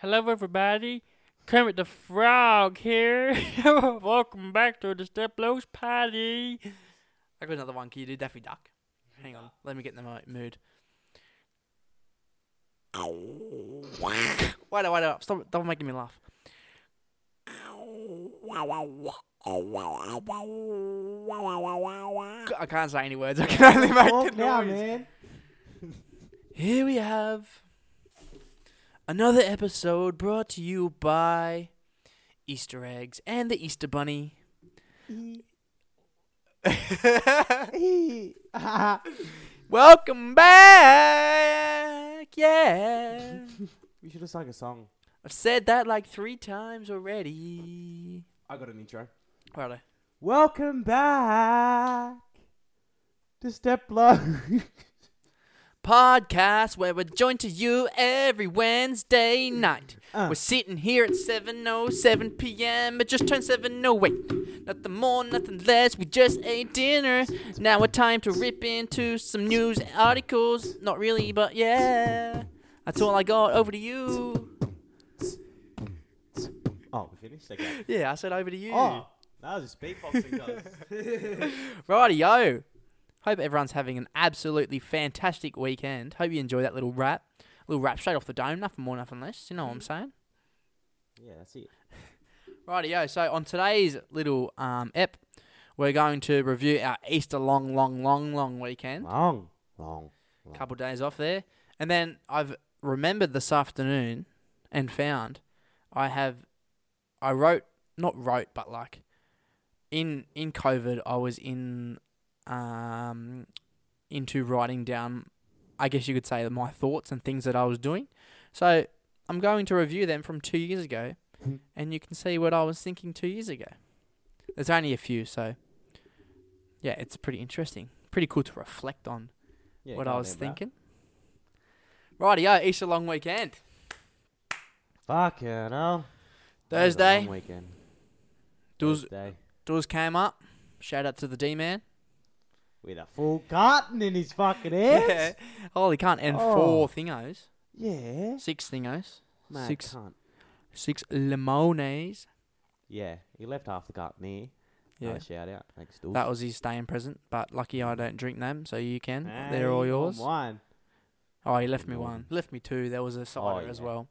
Hello, everybody. Kermit the Frog here. Welcome back to the Steplos Party. I got another one. Can you do Daffy Duck? Hang on. Let me get in the mo- mood. wait up, wait up. Stop, stop making me laugh. I can't say any words. I can only make Talk the now, noise. man. Here we have another episode brought to you by Easter eggs and the Easter Bunny. Welcome back. Yeah. we should have sung a song. I've said that like three times already. I got an intro. Righto. Welcome back to Step Low. Podcast where we're joined to you every Wednesday night. Uh. We're sitting here at 7.07 p.m. It just turned 7.08. Nothing more, nothing less. We just ate dinner. Now it's time to rip into some news articles. Not really, but yeah. That's all I got. Over to you. oh, we finished? Okay. Yeah, I said over to you. Oh, that was a speedboxing guys. Rightio. Hope everyone's having an absolutely fantastic weekend. Hope you enjoy that little rap. Little rap straight off the dome. Nothing more, nothing less. You know what I'm saying? yeah, that's it. Rightio. So on today's little um, ep, we're going to review our Easter long, long, long, long weekend. Long, long, long. Couple days off there, and then I've remembered this afternoon and found I have I wrote not wrote but like in in COVID I was in um into writing down I guess you could say my thoughts and things that I was doing. So I'm going to review them from two years ago and you can see what I was thinking two years ago. There's only a few, so yeah, it's pretty interesting. Pretty cool to reflect on Yeah, what I was thinking. thinking. Rightio, Easter long weekend. Fuck yeah, no. That Thursday, long weekend. doors Thursday. doors came up. Shout out to the D man. With a full carton in his fucking hands. Holy can't and Oh. four thingos. Yeah. Six thingos. Mad Six. cunt. Six limones. Yeah, he left half the carton here. Yeah. Shout out. Thanks, Dools. That was his staying present, but lucky I don't drink them, so you can. They're all yours. Wine. Oh, he left me one. Left me two. There was a cider as yeah. well.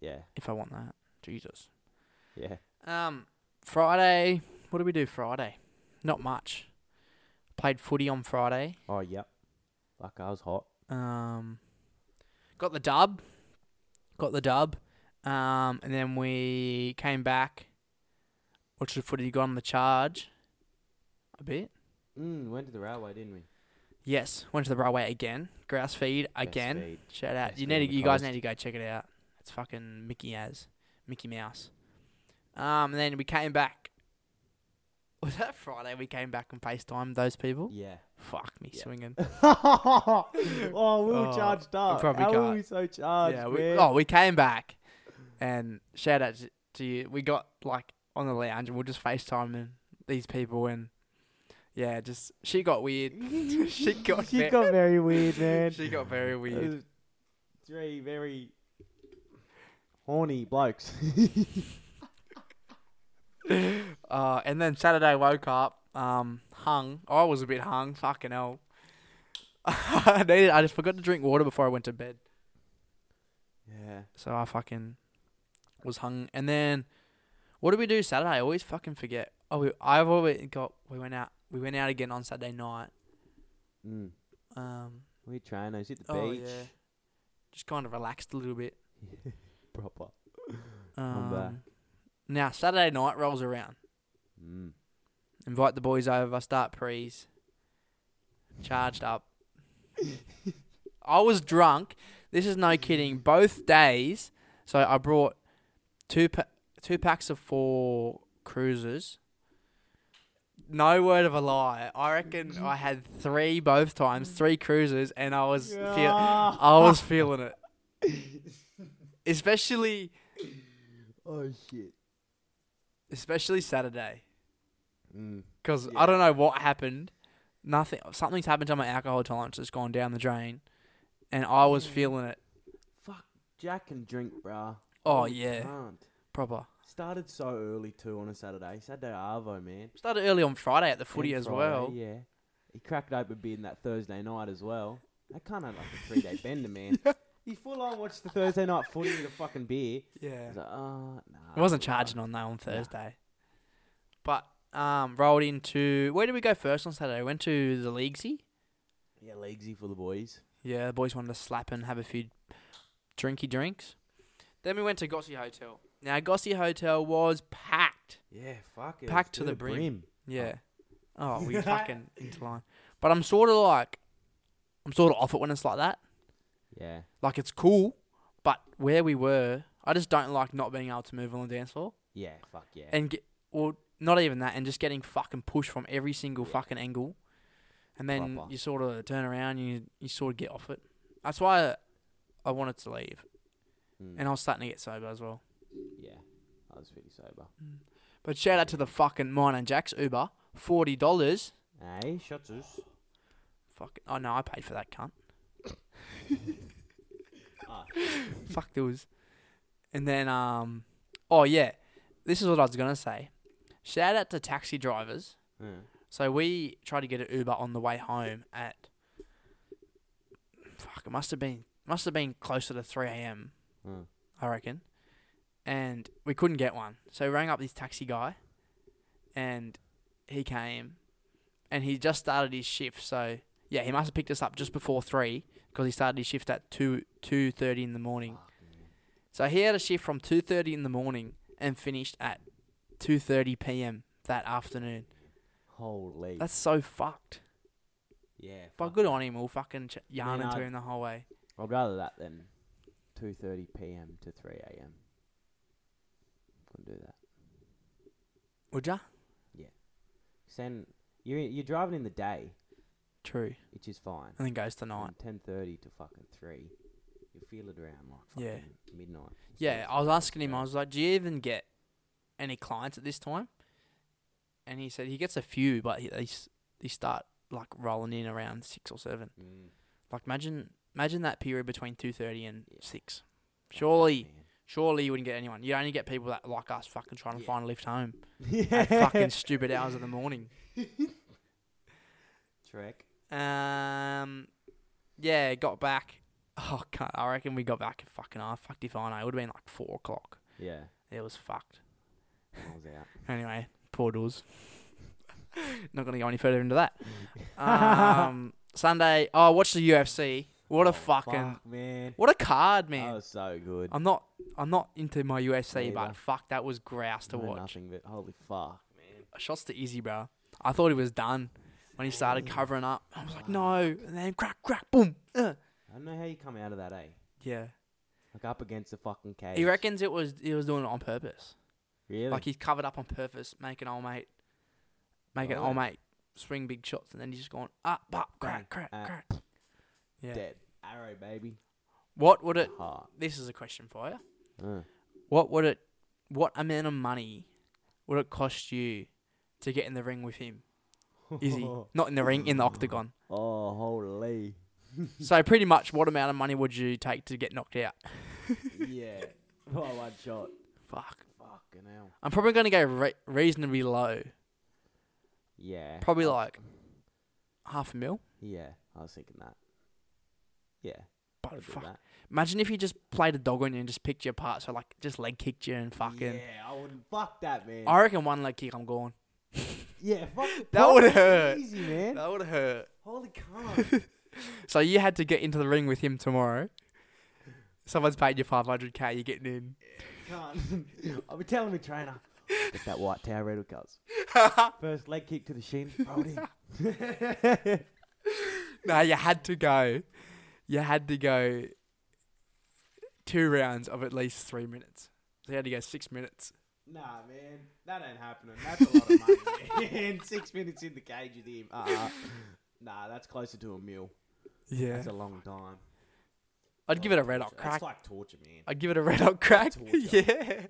Yeah, If I want that. Jesus. yeah. Um, Friday. What do we do Friday? Not much. Played footy on Friday. Oh, yep. Fuck, I was hot. Um, got the dub. Got the dub. Um, and then we came back. Watched the footy. Got on the charge. A bit. Mm, went to the railway, didn't we? Yes. Went to the railway again. Grouse feed again. feed. Shout out. Best You need. To, you guys coast. need to go check it out. It's fucking Mickey as Mickey Mouse. Um, and then we came back. Was that Friday? We came back and FaceTime those people. Yeah. Fuck me Yeah. swinging. oh, we were Oh, charged up. probably How were can't. we so charged, yeah, we, oh, we came back, and shout out to, you. We got like on the lounge, and we're just FaceTiming these people, and yeah, just she got weird. she got she ve- got very weird, man. she got very uh, weird. Three very horny blokes. Uh, and then Saturday woke up, um, hung. I was a bit hung. Fucking hell. I needed. I just forgot to drink water before I went to bed, yeah. so I fucking was hung. And then, what did we do Saturday? I always fucking forget. Oh, we, I've always got. We went out. We went out again on Saturday night. Mm. Um. We trained. I was at the Oh beach. yeah. Just kind of relaxed a little bit. Proper. Um, back. Now Saturday night rolls around. Mm. Invite the boys over. Start prees. Charged up. I was drunk. This is no kidding. Both days. So I brought two pa- two packs of four cruisers. No word of a lie. I reckon I had three both times, three cruisers, and I was feel- I was feeling it. Especially oh shit. Especially Saturday. Mm. Because Yeah. I don't know what happened. Nothing. Something's happened to my alcohol tolerance. It's gone down the drain, and I was feeling it. Fuck. Jack can drink, bruh. Oh He yeah, Can't. proper. Started so early too on a Saturday. Saturday Arvo, man. Started early on Friday at the footy And as Friday, well. Yeah. He cracked open beer that Thursday night as well. That can't have like a three day bender, man. He full on watched the Thursday night footy with a fucking beer. Yeah. I was like, oh, nah. I wasn't charging on that on Thursday. But um, rolled into where did we go first on Saturday? Went to the Leaguesy. Yeah, Leaguesy for the boys. Yeah, the boys wanted to slap and have a few drinky drinks. Then we went to Gossy Hotel. Now Gossy Hotel was packed. Yeah, fuck it. Packed to the the brim. Yeah. Oh, we fucking into line. But I'm sort of like, I'm sort of off it when it's like that. Yeah. Like it's cool, but where we were, I just don't like not being able to move on the dance floor Yeah, fuck yeah. and get, or not even that, and just getting fucking pushed from every single Yeah. fucking angle, and then Proper. you sort of turn around, you you sort of get off it. That's why I wanted to leave, Mm, and I was starting to get sober as well. yeah, I was pretty sober. But shout out to the fucking mine and Jack's Uber, forty dollars. Hey, shots. Fucking, oh no, I paid for that cunt. Fuck those. And then um, oh yeah, this is what I was gonna say. Shout out to taxi drivers. Yeah. So we tried to get an Uber on the way home at fuck. It must have been must have been closer to three a.m. Mm. I reckon, and we couldn't get one. So we rang up this taxi guy, and he came, and he just started his shift. So yeah, he must have picked us up just before three because he started his shift at two two thirty in the morning. So he had a shift from two thirty in the morning and finished at two thirty p.m. that afternoon. Holy. That's so fucked. yeah. But fuck. good on him. We'll fucking ch- yarning Man, him the whole way. I'd rather that than 2:30 p.m. to 3 a.m. Couldn't do that. Would ya? Yeah. Send you're you're driving in the day, True. which is fine. And then goes to night. From 10:30 to fucking three, you feel it around like fucking Yeah. midnight. Yeah, I was asking him. I was like, "Do you even get any clients at this time?" And he said he gets a few, but he, they they start like rolling in around six or seven. Mm, Like imagine imagine that period between two thirty and Yeah. six. Surely, man. surely you wouldn't get anyone. You only get people that like us, fucking trying to Yeah. find a lift home yeah. at fucking stupid hours of the morning. Trek. Um, yeah, got back. Oh, God, I reckon we got back at fucking half. Fucked if I know. It would have been like four o'clock. Yeah, It was fucked. I was out. Anyway, poor doors. Not gonna go any further into that. Um, Sunday. Oh, watch the UFC. What a Oh, fucking fuck, man. what a card, That man. was so good. I'm not I'm not into my UFC, but fuck, that was grouse to No, watch. Nothing but holy fuck, man. Shots to Izzy, bro. I thought he was done when he started covering up. I was like, no, and then crack, crack, boom. Uh. I don't know how you come out of that, eh? Yeah. Like up against the fucking cage. He reckons it was he was doing it on purpose. Really? Like he's covered up on purpose, making old mate, making Right. old mate swing big shots, and then he's just going up, up, crack, crack, ah. crack. Yeah. dead. Arrow, baby. What would it? Heart. This is a question for you. Uh. What would it? What amount of money would it cost you to get in the ring with him? Izzy, not in the ring, in the octagon. Oh, holy. So pretty much, what amount of money would you take to get knocked out? yeah. Oh, one shot. Fuck. Fucking hell. I'm probably gonna go re- reasonably low. Yeah. Probably like half a mil. Yeah, I was thinking that. Yeah. But fuck, that. imagine if you just played a dog on you and just picked you apart. So like, just leg kicked you and fucking. Yeah, I wouldn't. Fuck that, man. I reckon one leg kick, I'm gone. Yeah, fuck. That would fuck, hurt. Easy, man. That would hurt. Holy cunt. So you had to get into the ring with him tomorrow. Someone's paid you 500k. You're getting in. Can't. I'll be telling me trainer. Get that white towel ready, cuz. First leg kick to the shin. Throw in. no, you had to go. You had to go two rounds of at least three minutes. So you had to go six minutes. Nah, man. That ain't happening. That's a lot of money, man. Six minutes in the cage with him. Uh, nah, that's closer to a meal. Yeah. That's a long time. I'd give it a red hot crack. That's like torture, man. I'd give it a red hot crack. Torture. yeah.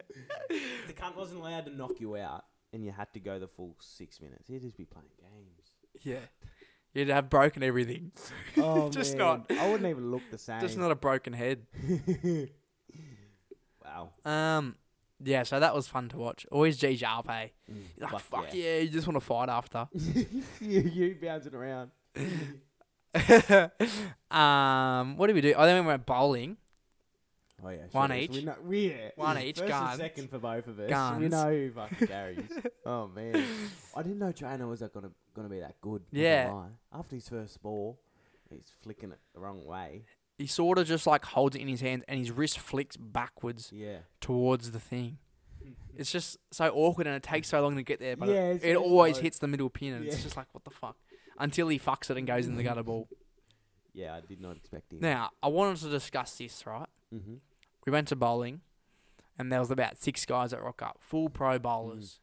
The cunt wasn't allowed to knock you out and you had to go the full six minutes, he'd just be playing games. Yeah. You'd have broken everything. Oh, Just man. not- I wouldn't even look the same. Just not a broken head. Wow. Um, yeah, so that was fun to watch. Always G Sharp. Mm, You're like, fuck yeah. you just want to fight after. you, you bouncing around. um, what did we do? Oh, then we went bowling. Oh yeah, One sure each? We know, we, yeah. One each, First guns. and second for both of us. We Guns. know who fucking carries. oh man, I didn't know Trainer was that gonna gonna be that good. Yeah. After his first ball, he's flicking it the wrong way. He sort of just like holds it in his hands and his wrist flicks backwards Yeah. towards the thing. It's just so awkward and it takes so long to get there, but it- Yeah, it, very always hits the middle pin and it's just like, what the fuck? Until he fucks it and goes in the gutter ball. Yeah, I did not expect him. Now, I wanted to discuss this, right? Mm-hmm. We went to bowling and there was about six guys that Rock Up, full pro Mm. bowlers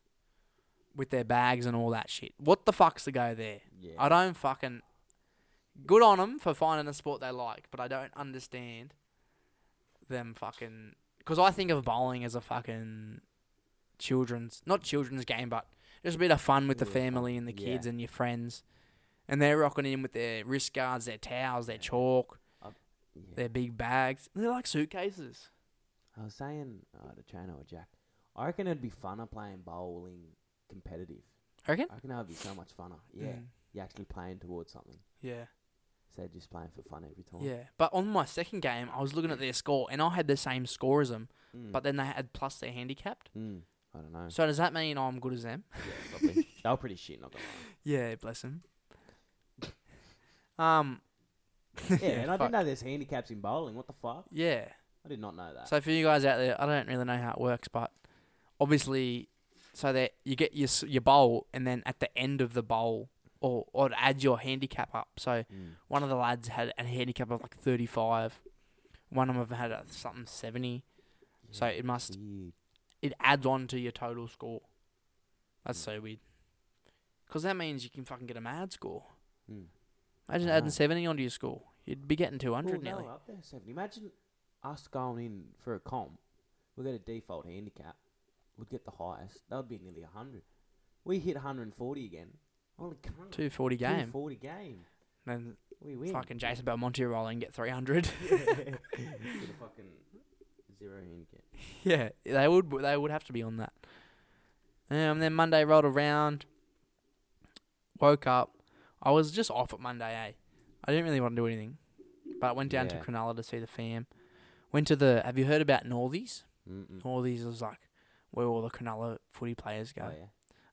with their bags and all that shit. What the fuck's to go there? Yeah. I don't fucking. Good on them for finding a sport they like, but I don't understand them fucking. Because I think of bowling as a fucking children's, not children's game, but just a bit of fun with the Bit of fun, family and the kids yeah. and your friends. And they're rocking in with their wrist guards, their towels, their chalk, yeah. their big bags. They're like suitcases. I was saying uh, to Trainer or Jack, I reckon it'd be funner playing bowling competitive. I reckon? I reckon that would be so much funner. Yeah. Mm, You're actually playing towards something. yeah. Instead of just playing for fun every time. Yeah. But on my second game, I was looking at their score and I had the same score as them, Mm. but then they had plus their handicapped. Mm. I don't know. So does that mean I'm good as them? yeah, probably. they were pretty shit, not gonna lie. Yeah, bless him. Um, lie. Yeah, and I didn't know there's handicaps in bowling. What the fuck? Yeah. I did not know that. So for you guys out there, I don't really know how it works, but obviously, so that you get your your bowl, and then at the end of the bowl, or or it adds your handicap up. So Mm. one of the lads had a handicap of like thirty five. One of them had a, something seventy. So it must weird. it adds on to your total score. That's Mm. so weird. Because that means you can fucking get a mad score. Mm. Imagine adding. 70 onto your score. You'd be getting 200 Well, nearly. up there, 70. Imagine us going in for a comp. We get a default handicap. We'd get the highest. That would be nearly 100. We hit 140 again. Holy cunt. 240 game. 240 game. Then We win. fucking Jason Belmonte roll and get 300. Get a fucking zero handicap. yeah, they would they would have to be on that. Um, then Monday rolled around. Woke up. I was just off at Monday, eh? I didn't really want to do anything. But I went down to Yeah. Cronulla to see the fam. Went to the. Have you heard about Northies? Mm-mm. Northies is like where all the Cronulla footy players go. Oh, yeah.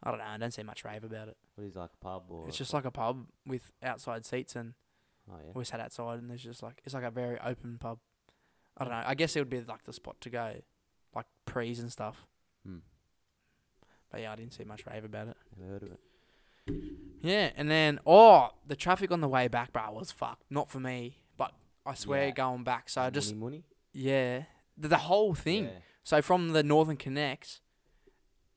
I don't know. I don't see much rave about it. What is like a pub or? It's just like a pub with outside seats, and Oh, yeah. we sat outside, and there's just like it's like a very open pub. I don't know. I guess it would be like the spot to go, like prees and stuff. Hmm. But yeah, I didn't see much rave about it. Never heard of it. Yeah, and then oh, the traffic on the way back, bro, was fucked. Not for me, but I swear Yeah. going back. So I just Money, money? yeah, the, the whole thing. Yeah. So from the NorthConnex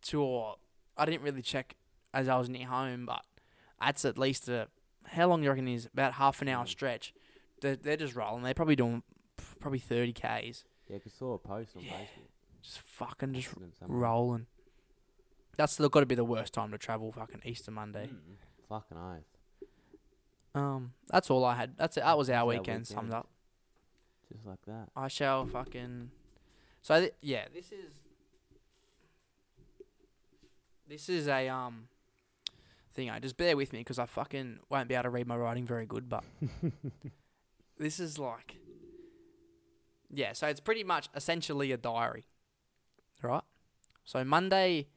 to I didn't really check as I was near home, but that's at least a how long do you reckon it is about half an hour Mm. stretch. They're, they're just rolling. They're probably doing probably thirty k's, Yeah, I saw a post on Yeah. Facebook. just fucking just rolling. That's got to be the worst time to travel. Fucking Easter Monday. Mm. Fucking oath. Um, that's all I had. That's it. That was our That's our weekend summed up. Just like that. I shall fucking. So th- yeah, this is. This is a um. Thing. I just bear with me because I fucking won't be able to read my writing very good, but this is like. Yeah, so it's pretty much essentially a diary, right? So Monday.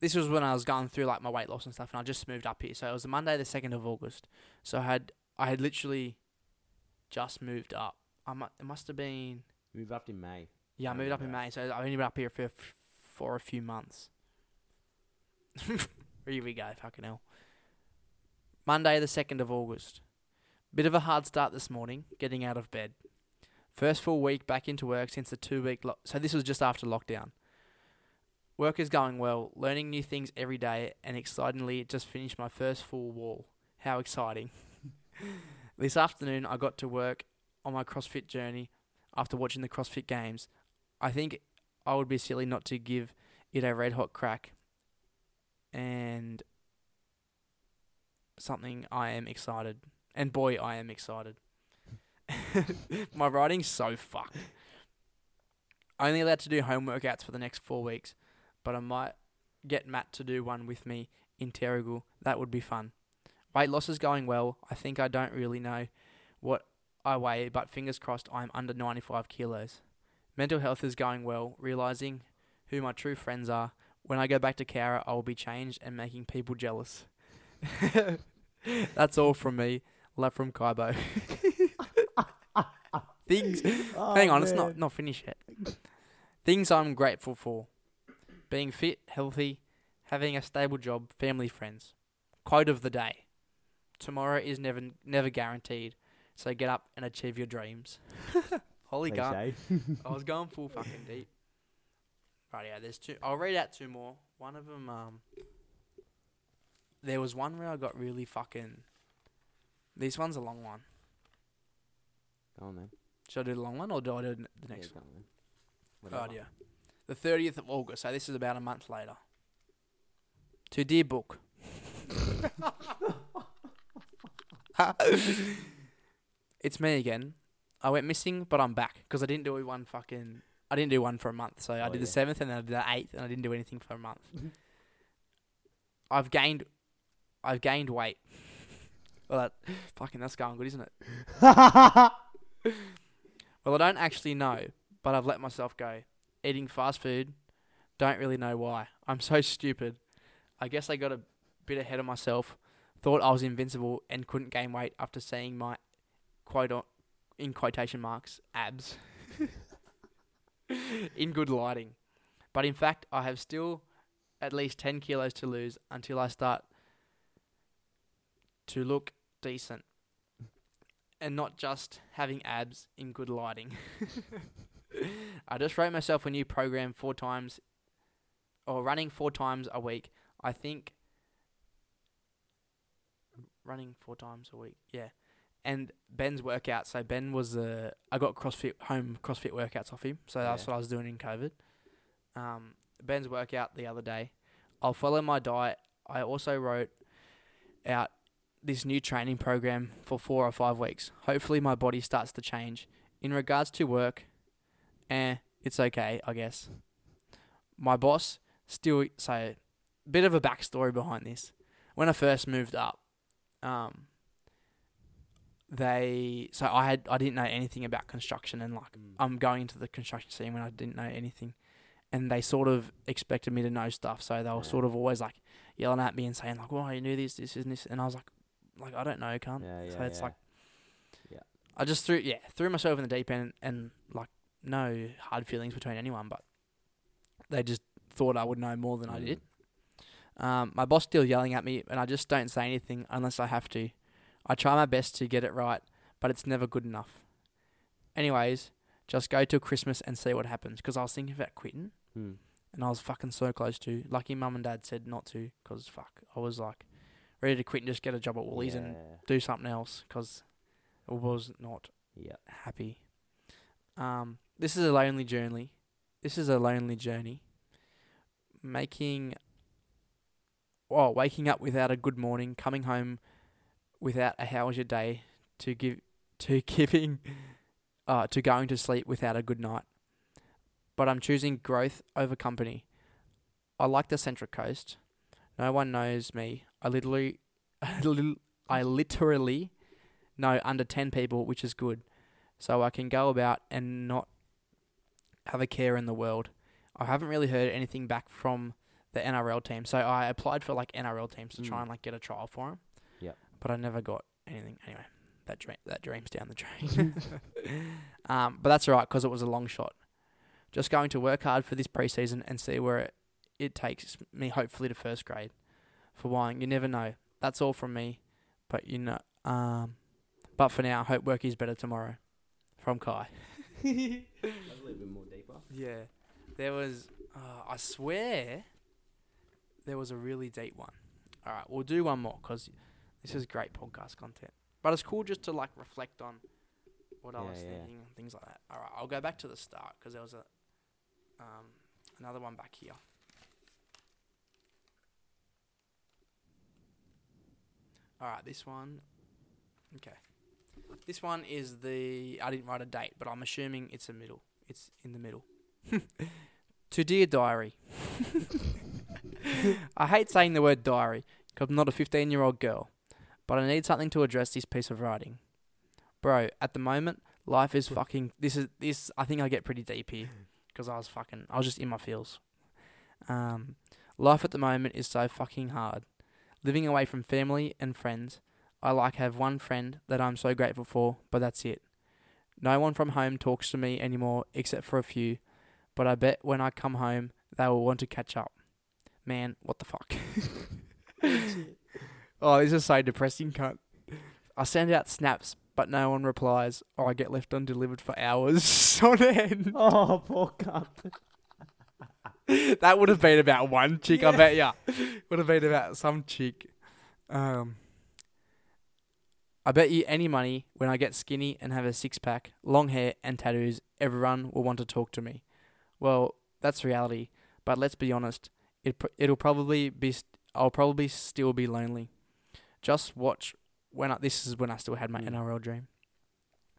This was when I was going through like my weight loss and stuff, and I just moved up here. So it was the Monday, the second of August. So I had I had literally just moved up. I mu- it must have been We moved up in May. yeah, I I moved up in May, so I've only been up here for for a few months. here we go, fucking hell. Monday, the second of August. Bit of a hard start this morning, getting out of bed. First full week back into work since the two week lo- so this was just after lockdown. Work is going well, learning new things every day, and excitingly just finished my first full wall. How exciting! this afternoon, I got to work on my CrossFit journey after watching the CrossFit Games. I think I would be silly not to give it a red hot crack. And something I am excited. And boy, I am excited. My writing's so fucked. only allowed to do home workouts for the next four weeks, but I might get Matt to do one with me in Terrigal. That would be fun. Weight loss is going well. I think I don't really know what I weigh, but fingers crossed I'm under 95 kilos. Mental health is going well, realizing who my true friends are. When I go back to Cowra, I will be changed and making people jealous. That's all from me. Love from Kybo. Things. Oh, hang on, it's man. not not finished yet. Things I'm grateful for: being fit, healthy, having a stable job, family, friends. Quote of the day: Tomorrow is never never guaranteed, so get up and achieve your dreams. Holy God. I was going full fucking deep. Right, yeah, there's two. I'll read out two more. One of them, um, there was one where I got really fucking. This one's a long one. Go on then. Should I do the long one or do I do the Yeah, next go on then. one? Right, yeah. The 30th of August, so this is about a month later. To Dear Book. it's me again. I went missing, but I'm back because I didn't do one fucking. I didn't do one for a month, so I Oh, did the seventh and then I did the eighth, and I didn't do anything for a month. Mm-hmm. I've gained, I've gained weight. well, that fucking that's going good, isn't it? Well, I don't actually know, but I've let myself go. Eating fast food, don't really know why. I'm so stupid. I guess I got a bit ahead of myself, thought I was invincible and couldn't gain weight after seeing my quote o- in quotation marks abs in good lighting. But in fact, I have still at least 10 kilos to lose until I start to look decent and not just having abs in good lighting. I just wrote myself a new program four times, or running four times a week. I think running four times a week, yeah. And Ben's workout. So Ben was the I got CrossFit home CrossFit workouts off him. So that's Yeah. what I was doing in COVID. Um, Ben's workout the other day. I'll follow my diet. I also wrote out this new training program for four or five weeks. Hopefully, my body starts to change. In regards to work, eh, it's okay, I guess. My boss still so bit of a backstory behind this. When I first moved up, um, they so I had I didn't know anything about construction and like Mm. I'm going into the construction scene when I didn't know anything. And they sort of expected me to know stuff, so they were Yeah. sort of always like yelling at me and saying like, "Well, you knew this, this, and this," and I was like, "Like I don't know, cunt." Yeah, yeah, so it's like, Yeah. I just threw yeah threw myself in the deep end and like no hard feelings between anyone, but they just thought I would know more than I Mm. did. Um, my boss still yelling at me, and I just don't say anything unless I have to. I try my best to get it right, but it's never good enough. Anyways, just go till Christmas and see what happens. Because I was thinking about quitting, Mm. and I was fucking so close to. Lucky mum and dad said not to, because fuck, I was like ready to quit and just get a job at Woolies and do something else, because I was not Yeah. happy. Um, this is a lonely journey. This is a lonely journey. Making, well, waking up without a good morning, coming home without a how was your day, to give, to giving, uh, to going to sleep without a good night. But I'm choosing growth over company. I like the Central Coast. No one knows me. I literally, I literally know under 10 people, which is good. So I can go about and not have a care in the world. I haven't really heard anything back from the NRL team. So I applied for like NRL teams to try Mm. and like get a trial for them. Yep. But I never got anything. Anyway, that dream that dream's down the drain. um, but that's alright because it was a long shot. Just going to work hard for this preseason and see where it, it takes me. Hopefully to first grade. For wine, you never know. That's all from me. But you know, um, but for now, I hope work is better tomorrow. From Ky. That's a little bit more deeper. Yeah, there was. Uh, I swear, there was a really deep one. All right, we'll do one more because this is great podcast content. But it's cool just to like reflect on what I Yeah, was yeah. thinking and things like that. All right, I'll go back to the start because there was a um, another one back here. All right, this one. Okay, this one is the. I didn't write a date, but I'm assuming it's a middle. It's in the middle. to dear diary. I hate saying the word diary because I'm not a 15 year old girl, but I need something to address this piece of writing. Bro, at the moment, life is fucking. This is this. I think I get pretty deep here because I was fucking. I was just in my feels. Um, life at the moment is so fucking hard. Living away from family and friends, I like have one friend that I'm so grateful for, but that's it. No one from home talks to me anymore except for a few, but I bet when I come home they will want to catch up. Man, what the fuck? oh, this is so depressing, cunt. I send out snaps, but no one replies, or I get left undelivered for hours on end. Oh, poor cunt. that would have been about one chick, I Yeah. bet ya. Would have been about some chick. Um, I bet you any money when I get skinny and have a six pack, long hair, and tattoos, everyone will want to talk to me. Well, that's reality, but let's be honest. It pr- it'll probably be. St- I'll probably still be lonely. Just watch when I, this is when I still had my Mm. NRL dream.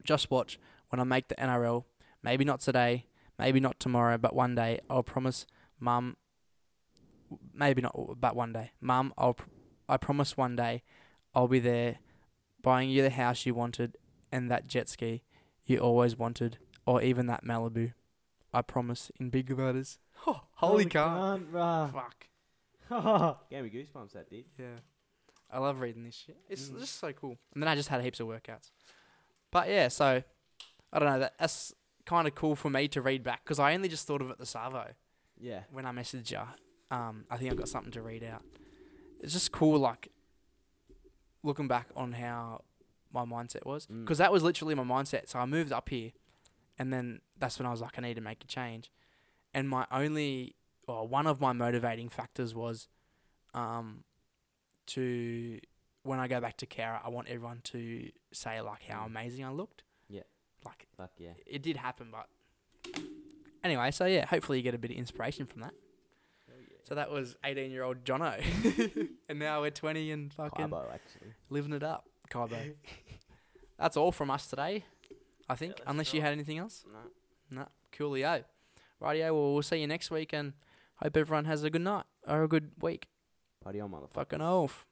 Just watch when I make the NRL. Maybe not today, maybe not tomorrow, but one day I'll promise mum maybe not but one day. Mum, I'll pr- I promise one day I'll be there buying you the house you wanted and that jet ski you always wanted or even that Malibu. I promise in big letters. Oh, holy cow. cunt, bruh. Fuck. Gave me goosebumps, that did. Yeah. I love reading this shit. It's Mm. just so cool. And then I just had heaps of workouts. But yeah, so I don't know. That, that's kind of cool for me to read back because I only just thought of it the Savo Yeah. when I messaged you. Um, I think I've got something to read out. It's just cool, like looking back on how my mindset was Mm. because that was literally my mindset. So I moved up here, and then that's when I was like, I need to make a change. And my only, or one of my motivating factors was, um, to when I go back to Cowra, I want everyone to say like how Mm. amazing I looked. Yeah. Like Fuck yeah. it did happen, but anyway, so yeah, hopefully you get a bit of inspiration from that. So that was 18 year old Jono. and now we're 20 and fucking Kybo, actually. living it up. Kybo. That's all from us today, I think, that's unless you had anything else. No. No, coolio. Rightio, well, we'll see you next week and hope everyone has a good night or a good week. Party on, motherfucker. Fucking off.